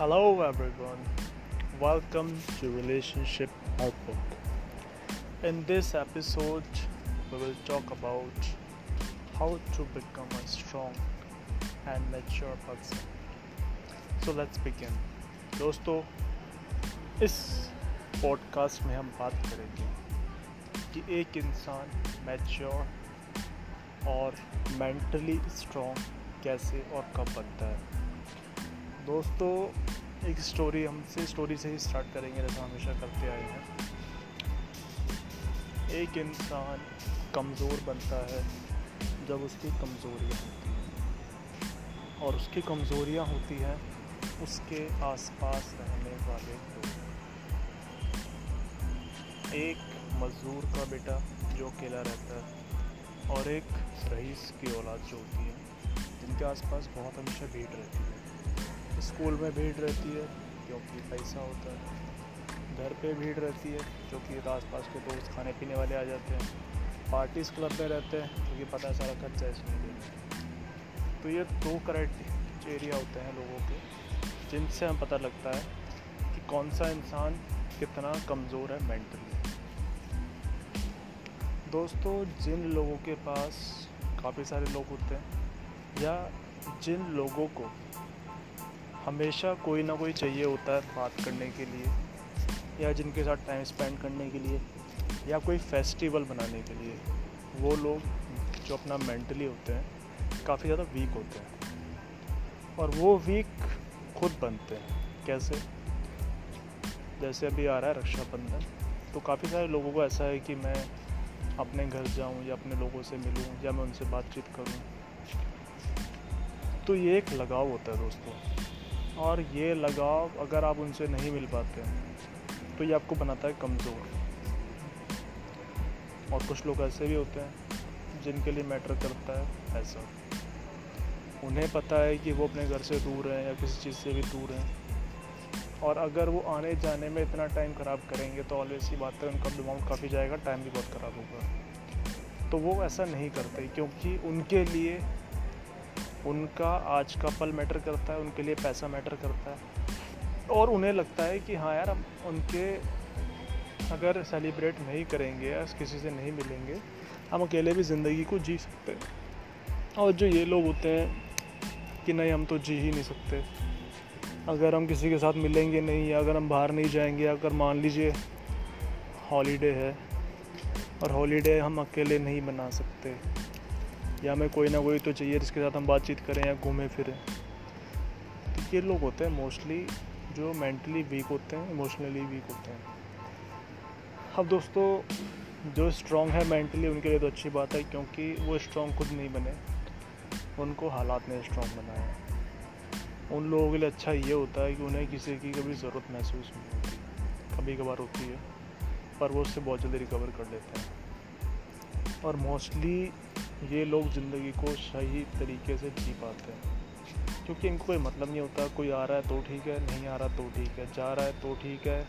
Hello, everyone. Welcome to Relationship Outlook. In this episode, we will talk about how to become a strong and mature person. So let's begin. दोस्तों इस podcast में हम बात करेंगे कि एक इंसान मैच्योर और मेंटली स्ट्रॉन्ग कैसे और कब बनता है दोस्तों, एक स्टोरी हमसे स्टोरी से ही स्टार्ट करेंगे, जैसा हमेशा करते आए हैं। एक इंसान कमज़ोर बनता है, जब उसकी कमज़ोरियाँ होती हैं। और उसकी कमज़ोरियाँ होती हैं, उसके आसपास रहने वाले लोग। एक मज़दूर का बेटा जो अकेला रहता है, और एक रईस की औलाद जो होती है, जिनके आसपास बहुत हमेशा भीड़ रहती है। स्कूल में भीड़ रहती है, क्योंकि पैसा होता है। घर पे भीड़ रहती है क्योंकि आस पास के दोस्त खाने पीने वाले आ जाते हैं। पार्टीज़ क्लब में रहते हैं क्योंकि पता है सारा खर्चा इसमें देना तो ये दो क्राइटेरिया होते हैं लोगों के, जिनसे हम पता लगता है कि कौन सा इंसान कितना कमज़ोर है मेंटली दोस्तों, जिन लोगों के पास काफ़ी सारे लोग होते हैं, या जिन लोगों को हमेशा कोई ना कोई चाहिए होता है बात करने के लिए, या जिनके साथ टाइम स्पेंड करने के लिए, या कोई फेस्टिवल बनाने के लिए। वो लोग जो अपना मेंटली होते हैं, काफ़ी ज़्यादा वीक होते हैं। और वो वीक खुद बनते हैं। कैसे? जैसे अभी आ रहा है रक्षाबंधन तो काफ़ी सारे लोगों को ऐसा है कि मैं अपने घर जाऊँ, या अपने लोगों से मिलूं, या मैं उनसे बातचीत करूँ। तो ये एक लगाव होता है दोस्तों। और ये लगाव अगर आप उनसे नहीं मिल पाते तो ये आपको बनाता है कमज़ोर। और कुछ लोग ऐसे भी होते हैं, जिनके लिए मैटर करता है पैसा। उन्हें पता है कि वो अपने घर से दूर हैं या किसी चीज़ से भी दूर हैं। और अगर वो आने जाने में इतना टाइम ख़राब करेंगे तो ऑलवेज ही बात है, उनका अमाउंट काफ़ी जाएगा टाइम भी बहुत ख़राब होगा। तो वो ऐसा नहीं करते, क्योंकि उनके लिए उनका आज का पल मैटर करता है, उनके लिए पैसा मैटर करता है। और उन्हें लगता है कि हाँ यार हम उनके अगर सेलिब्रेट नहीं करेंगे या किसी से नहीं मिलेंगे, हम अकेले भी ज़िंदगी को जी सकते हैं। और जो ये लोग होते हैं कि नहीं, हम तो जी ही नहीं सकते। अगर हम किसी के साथ मिलेंगे नहीं, या अगर हम बाहर नहीं जाएँगे अगर मान लीजिए हॉलीडे है, और हॉलीडे हम अकेले नहीं मना सकते। या हमें कोई ना कोई तो चाहिए जिसके साथ हम बातचीत करें या घूमें, फिरें। तो ये लोग होते हैं मोस्टली जो मेंटली वीक होते हैं इमोशनली वीक होते हैं। अब दोस्तों, जो स्ट्रॉन्ग है मेंटली उनके लिए तो अच्छी बात है क्योंकि वो स्ट्रॉन्ग खुद नहीं बने। उनको हालात ने स्ट्रॉन्ग बनाया उन लोगों के लिए अच्छा ये होता है कि उन्हें किसी की कभी ज़रूरत महसूस नहीं होती। कभी कभार होती है, पर वो उससे बहुत जल्दी रिकवर कर लेते हैं। और मोस्टली ये लोग ज़िंदगी को सही तरीके से जी पाते हैं। क्योंकि इनको कोई मतलब नहीं होता, कोई आ रहा है तो ठीक है, नहीं आ रहा तो ठीक है, जा रहा है तो ठीक है,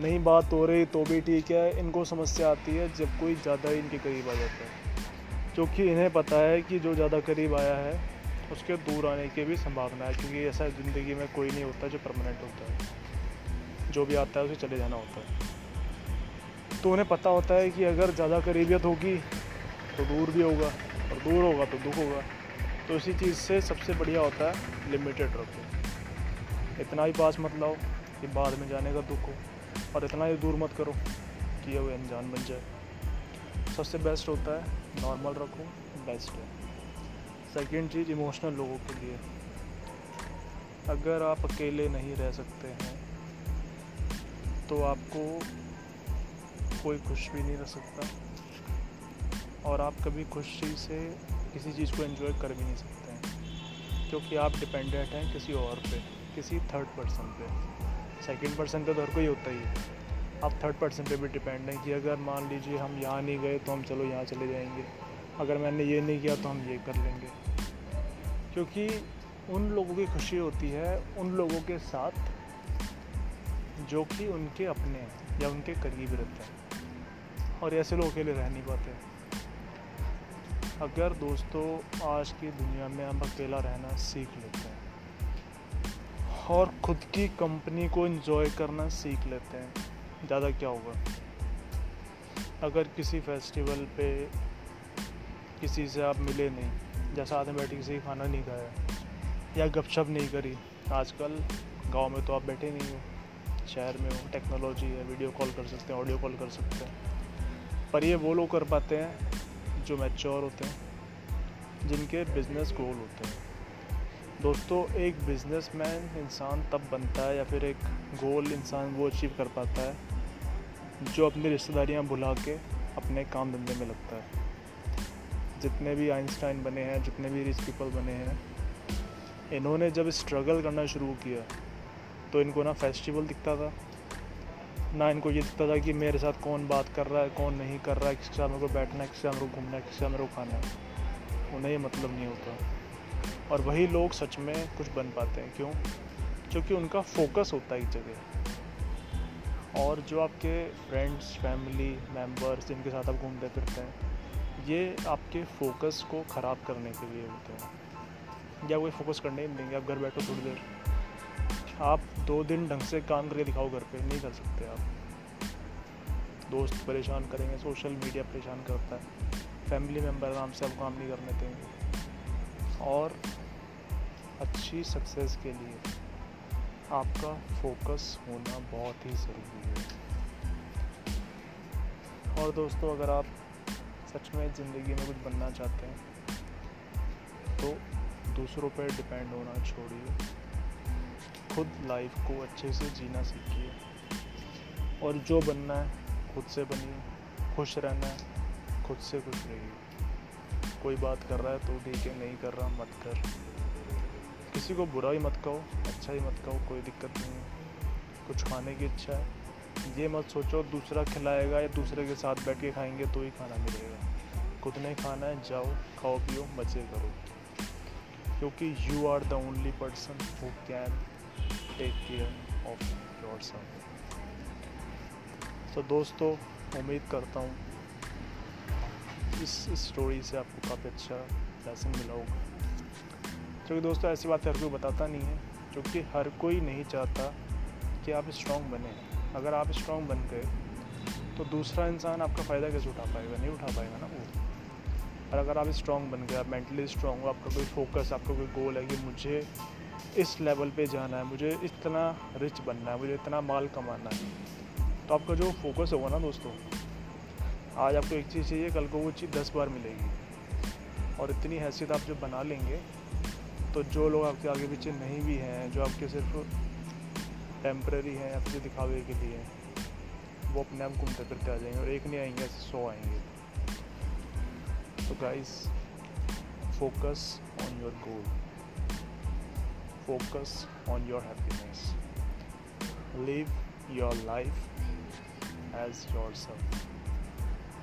नहीं बात हो रही तो भी ठीक है। इनको समस्या आती है जब कोई ज़्यादा ही इनके करीब आ जाता है। क्योंकि इन्हें पता है कि जो ज़्यादा करीब आया है, उसके दूर आने की भी संभावना है, क्योंकि ऐसा ज़िंदगी में कोई नहीं होता जो परमानेंट होता है। जो भी आता है उसे चले जाना होता है। तो उन्हें पता होता है कि अगर ज़्यादा करीबियत होगी तो दूर भी होगा और दूर होगा तो दुख होगा। तो इसी चीज़ से सबसे बढ़िया होता है लिमिटेड रखो। इतना ही पास मत लाओ कि बाद में जाने का दुख हो और इतना ही दूर मत करो कि वो अनजान बन जाए। सबसे बेस्ट होता है नॉर्मल रखो बेस्ट है। सेकेंड चीज़ इमोशनल लोगों के लिए। अगर आप अकेले नहीं रह सकते हैं तो आपको कोई खुश भी नहीं रह सकता। और आप कभी खुशी से किसी चीज़ को एंजॉय कर भी नहीं सकते हैं, क्योंकि आप डिपेंडेंट हैं किसी और पे, किसी थर्ड पर्सन पे। सेकंड पर्सन पे तो हर कोई होता ही है। आप थर्ड पर्सन पे भी डिपेंड हैं कि अगर मान लीजिए हम यहाँ नहीं गए तो हम चलो यहाँ चले जाएँगे। अगर मैंने ये नहीं किया तो हम ये कर लेंगे। क्योंकि उन लोगों की खुशी होती है उन लोगों के साथ जो कि उनके अपने या उनके करीब रहते हैं। और ऐसे लोग अकेले रह नहीं पाते। अगर दोस्तों, आज की दुनिया में हम अकेला रहना सीख लेते हैं और ख़ुद की कंपनी को इन्जॉय करना सीख लेते हैं, ज़्यादा क्या होगा? अगर किसी फेस्टिवल पे किसी से आप मिले नहीं, जैसा आदमी बैठे किसी खाना नहीं खाया या गपशप नहीं करी, आजकल गाँव में तो आप बैठे नहीं हो, शहर में हो टेक्नोलॉजी है वीडियो कॉल कर सकते हैं ऑडियो कॉल कर सकते हैं, पर ये वो लोग कर पाते हैं जो मैच्योर होते हैं, जिनके बिज़नेस गोल होते हैं। दोस्तों, एक बिजनेसमैन इंसान तब बनता है या फिर एक गोल इंसान वो अचीव कर पाता है, जो अपनी रिश्तेदारियाँ भुला के अपने काम धंधे में लगता है। जितने भी आइंस्टाइन बने हैं, जितने भी रिच पीपल बने हैं, इन्होंने जब स्ट्रगल करना शुरू किया तो इनको ना फेस्टिवल दिखता था। ना इनको ये दिखता था कि मेरे साथ कौन बात कर रहा है, कौन नहीं कर रहा है, किसके साथ मेरे को बैठना है, किसके साथ मेरे को घूमना है, किसके साथ मेरे को खाना है। उन्हें ये मतलब नहीं होता। और वही लोग सच में कुछ बन पाते हैं। क्यों? क्योंकि उनका फोकस होता है एक जगह। और जो आपके फ्रेंड्स फैमिली मेंबर्स जिनके साथ आप घूमते फिरते हैं, ये आपके फोकस को ख़राब करने के लिए होते हैं। या कोई फोकस करने ही नहीं देंगे। आप घर बैठो थोड़ी देर। आप दो दिन ढंग से काम करके दिखाओ घर पे, नहीं कर सकते आप। दोस्त परेशान करेंगे सोशल मीडिया परेशान करता है। फैमिली मेंबर आराम से आप काम नहीं करने देंगे। और अच्छी सक्सेस के लिए आपका फोकस होना बहुत ही ज़रूरी है। और दोस्तों, अगर आप सच में ज़िंदगी में कुछ बनना चाहते हैं तो दूसरों पर डिपेंड होना छोड़िए। खुद लाइफ को अच्छे से जीना सीखिए। और जो बनना है, खुद से बनिए। खुश रहना है, खुद से खुश रहिए। कोई बात कर रहा है तो ठीक है, नहीं कर रहा, मत कर। किसी को बुरा ही मत कहो अच्छा ही मत कहो, कोई दिक्कत नहीं है। कुछ खाने की इच्छा है, ये मत सोचो, दूसरा खिलाएगा या दूसरे के साथ बैठ के खाएँगे तो ही खाना मिलेगा। खुद नहीं खाना है, जाओ, खाओ, पियो, मज़े करो। क्योंकि you are the only person who can take care of yourself तो दोस्तों, उम्मीद करता हूँ इस स्टोरी से आपको काफ़ी अच्छा लेसन मिला होगा। क्योंकि दोस्तों, ऐसी बात हर कोई बताता नहीं है, क्योंकि हर कोई नहीं चाहता कि आप स्ट्रॉन्ग बने। अगर आप स्ट्रॉन्ग बन गए तो दूसरा इंसान आपका फ़ायदा कैसे उठा पाएगा? नहीं उठा पाएगा ना वो। और अगर आप स्ट्रॉन्ग बन गए, आप मेंटली स्ट्रॉन्ग हो, आपका कोई फोकस आपका कोई गोल है कि मुझे इस लेवल पे जाना है, मुझे इतना रिच बनना है, मुझे इतना माल कमाना है। तो आपका जो फोकस होगा ना दोस्तों, आज आपको एक चीज़ चाहिए, कल को वो चीज़ दस बार मिलेगी। और इतनी हैसियत आप जब बना लेंगे तो जो लोग आपके आगे पीछे नहीं भी हैं, जो आपके सिर्फ़ टेम्प्रेरी हैं आपके दिखावे के लिए, वो अपने आप घूमते फिरते आ जाएँगे और एक नहीं आएँगे सौ आएँगे। तो guys focus on your goal on your happiness live your life as yourself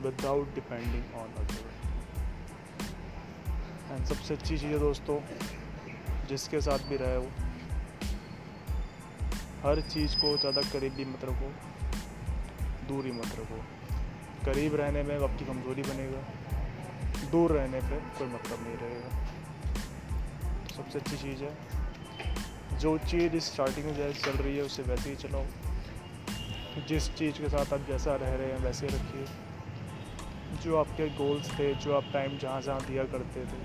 without depending on other and सबसे अच्छी चीज़ है दोस्तों, जिसके साथ भी रहे हो, हर चीज़ को ज़्यादा करीबी मत रखो, दूरी मत रखो। करीब रहने में आपकी कमज़ोरी बनेगा, दूर रहने पे कोई मतलब नहीं रहेगा। सबसे अच्छी चीज़ है जो चीज़ स्टार्टिंग में जैसे चल रही है, उससे वैसे ही चलाओ जिस चीज़ के साथ आप जैसा रह रहे हैं, वैसे रखिए। जो आपके गोल्स थे, जो आप टाइम जहाँ जहाँ दिया करते थे,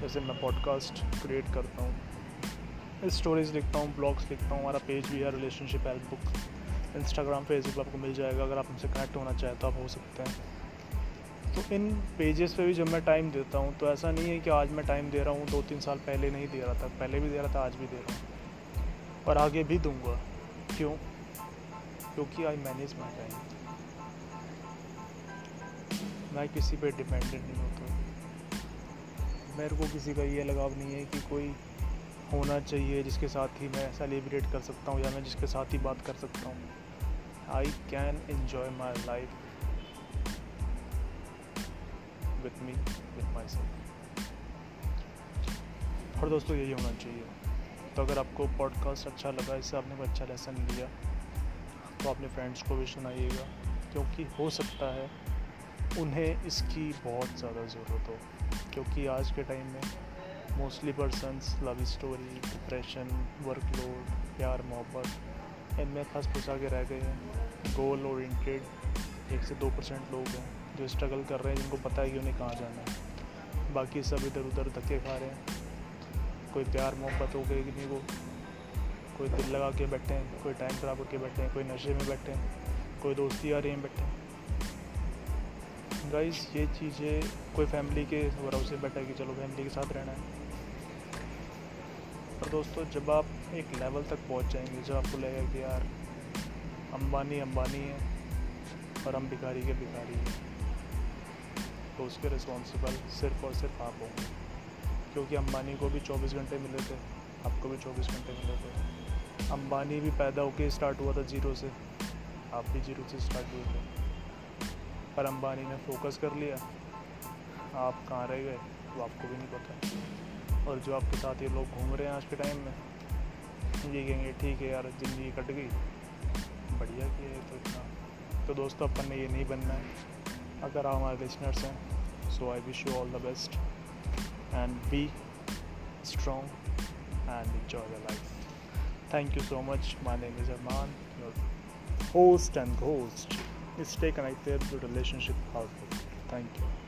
जैसे मैं पॉडकास्ट क्रिएट करता हूँ। स्टोरीज़ लिखता हूँ ब्लॉग्स लिखता हूँ, हमारा पेज भी है relationship help book Instagram Facebook आपको मिल जाएगा, अगर आप हमसे कनेक्ट होना चाहें तो आप हो सकते हैं। तो इन पेजेस पे भी जब मैं टाइम देता हूँ तो ऐसा नहीं है कि आज मैं टाइम दे रहा हूँ दो तीन साल पहले नहीं दे रहा था, पहले भी दे रहा था, आज भी दे रहा हूँ। और आगे भी दूँगा। क्यों? क्योंकि आई मैनेज माई टाइम मैं किसी पे डिपेंडेंट नहीं होता। मेरे को किसी का ये लगाव नहीं है कि कोई होना चाहिए जिसके साथ ही मैं सेलिब्रेट कर सकता हूँ या मैं जिसके साथ ही बात कर सकता हूँ। I can enjoy my life with me with myself और दोस्तों, यही होना चाहिए। तो अगर आपको पॉडकास्ट अच्छा लगा, इससे आपने कोई अच्छा लेसन लिया तो अपने फ्रेंड्स को भी सुनाइएगा, क्योंकि हो सकता है उन्हें इसकी बहुत ज़्यादा ज़रूरत हो, क्योंकि आज के टाइम में mostly persons love story depression workload प्यार, मोहब्बत, इनमें फंस फंसा के रह गए हैं। गोल ओरिएंटेड एक से दो परसेंट लोग हैं जो स्ट्रगल कर रहे हैं, जिनको पता है कि उन्हें कहाँ जाना है। बाकी सब इधर उधर धक्के खा रहे हैं। कोई प्यार मोहब्बत हो गई कि नहीं, वो कोई दिल लगा के बैठे हैं, कोई टाइम खराब करके बैठे हैं, कोई नशे में बैठे हैं, कोई दोस्ती आ रही हैं, बैठे हैं। गाइस ये चीज़ें कोई फैमिली के भरोसे बैठा कि चलो फैमिली के साथ रहना है। पर दोस्तों, जब आप एक लेवल तक पहुँच जाएँगे, जब आपको लगेगा कि यार, अंबानी अंबानी है और हम भिखारी के भिखारी हैं तो उसके रिस्पॉन्सिबल सिर्फ़ और सिर्फ़ आप होंगे। क्योंकि अंबानी को भी 24 घंटे मिले थे, आपको भी 24 घंटे मिले थे। अंबानी भी पैदा होके स्टार्ट हुआ था ज़ीरो से, आप भी ज़ीरो से स्टार्ट हुए थे। पर अंबानी ने फोकस कर लिया। आप कहाँ रह गए, वो आपको भी नहीं पता। और जो आपके साथ ये लोग घूम रहे हैं आज के टाइम में, ये कहेंगे, ठीक है यार, ज़िंदगी कट गई। बढ़िया किया है तो इतना। तो दोस्तों, अपन ने ये नहीं बनना है। अगर आप हमारे लिसनर्स हैं so I wish you all the best and be strong and enjoy your life. Thank you so much. My name is Arman, your host and host. Stay connected to Relationship Outlook. Thank you.